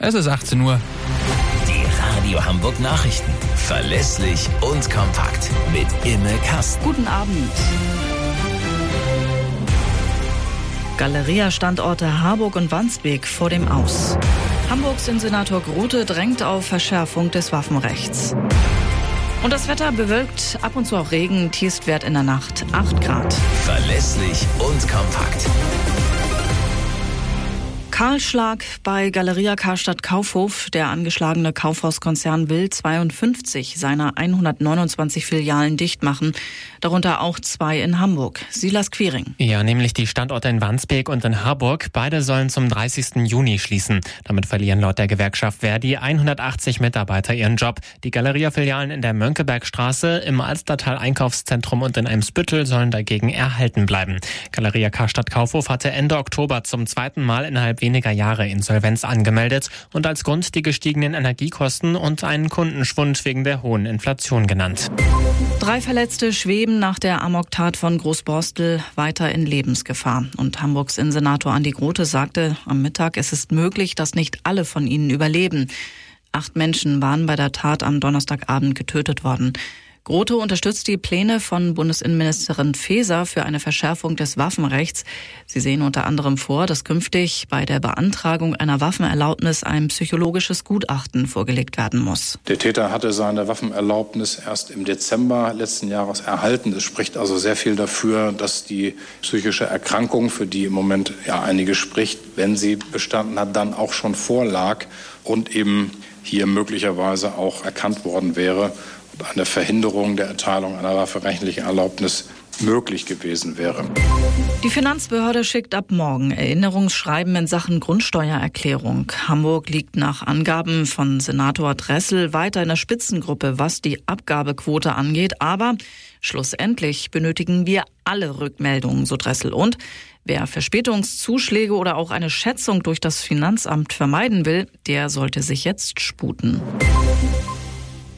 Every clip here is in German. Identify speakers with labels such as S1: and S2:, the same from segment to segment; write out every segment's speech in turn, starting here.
S1: Es ist 18 Uhr.
S2: Die Radio Hamburg Nachrichten. Verlässlich und kompakt. Mit Imme Kasten.
S3: Guten Abend. Galeria-Standorte Harburg und Wandsbek vor dem Aus. Hamburgs Innensenator Grote drängt auf Verschärfung des Waffenrechts. Und das Wetter bewölkt, ab und zu auch Regen, Tiefstwert in der Nacht 8 Grad.
S2: Verlässlich und kompakt.
S3: Kahlschlag bei Galeria Karstadt Kaufhof. Der angeschlagene Kaufhauskonzern will 52 seiner 129 Filialen dicht machen, darunter auch zwei in Hamburg. Silas Quiring.
S4: Ja, nämlich die Standorte in Wandsbek und in Harburg. Beide sollen zum 30. Juni schließen. Damit verlieren laut der Gewerkschaft Verdi 180 Mitarbeiter ihren Job. Die Galeria-Filialen in der Mönckebergstraße, im Alstertal Einkaufszentrum und in Eimsbüttel sollen dagegen erhalten bleiben. Galeria Karstadt Kaufhof hatte Ende Oktober zum zweiten Mal innerhalb weniger Jahre Insolvenz angemeldet und als Grund die gestiegenen Energiekosten und einen Kundenschwund wegen der hohen Inflation genannt.
S3: Drei Verletzte schweben nach der Amoktat von Großborstel weiter in Lebensgefahr. Und Hamburgs Innensenator Andi Grote sagte am Mittag, es ist möglich, dass nicht alle von ihnen überleben. Acht Menschen waren bei der Tat am Donnerstagabend getötet worden. Grote unterstützt die Pläne von Bundesinnenministerin Faeser für eine Verschärfung des Waffenrechts. Sie sehen unter anderem vor, dass künftig bei der Beantragung einer Waffenerlaubnis ein psychologisches Gutachten vorgelegt werden muss.
S5: Der Täter hatte seine Waffenerlaubnis erst im Dezember letzten Jahres erhalten. Es spricht also sehr viel dafür, dass die psychische Erkrankung, für die im Moment ja einige spricht, wenn sie bestanden hat, dann auch schon vorlag und eben hier möglicherweise auch erkannt worden wäre eine Verhinderung der Erteilung einer waffenrechtlichen Erlaubnis möglich gewesen wäre.
S3: Die Finanzbehörde schickt ab morgen Erinnerungsschreiben in Sachen Grundsteuererklärung. Hamburg liegt nach Angaben von Senator Dressel weiter in der Spitzengruppe, was die Abgabequote angeht. Aber schlussendlich benötigen wir alle Rückmeldungen, so Dressel. Und wer Verspätungszuschläge oder auch eine Schätzung durch das Finanzamt vermeiden will, der sollte sich jetzt sputen.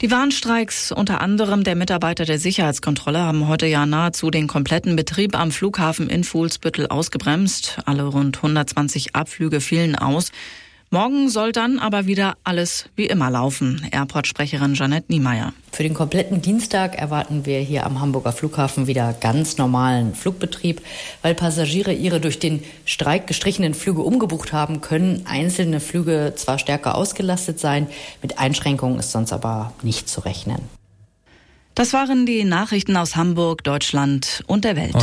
S3: Die Warnstreiks unter anderem der Mitarbeiter der Sicherheitskontrolle haben heute ja nahezu den kompletten Betrieb am Flughafen in Fuhlsbüttel ausgebremst. Alle rund 120 Abflüge fielen aus. Morgen soll dann aber wieder alles wie immer laufen. Airport-Sprecherin Janette Niemeyer.
S6: Für den kompletten Dienstag erwarten wir hier am Hamburger Flughafen wieder ganz normalen Flugbetrieb. Weil Passagiere ihre durch den Streik gestrichenen Flüge umgebucht haben, können einzelne Flüge zwar stärker ausgelastet sein, mit Einschränkungen ist sonst aber nicht zu rechnen.
S3: Das waren die Nachrichten aus Hamburg, Deutschland und der Welt.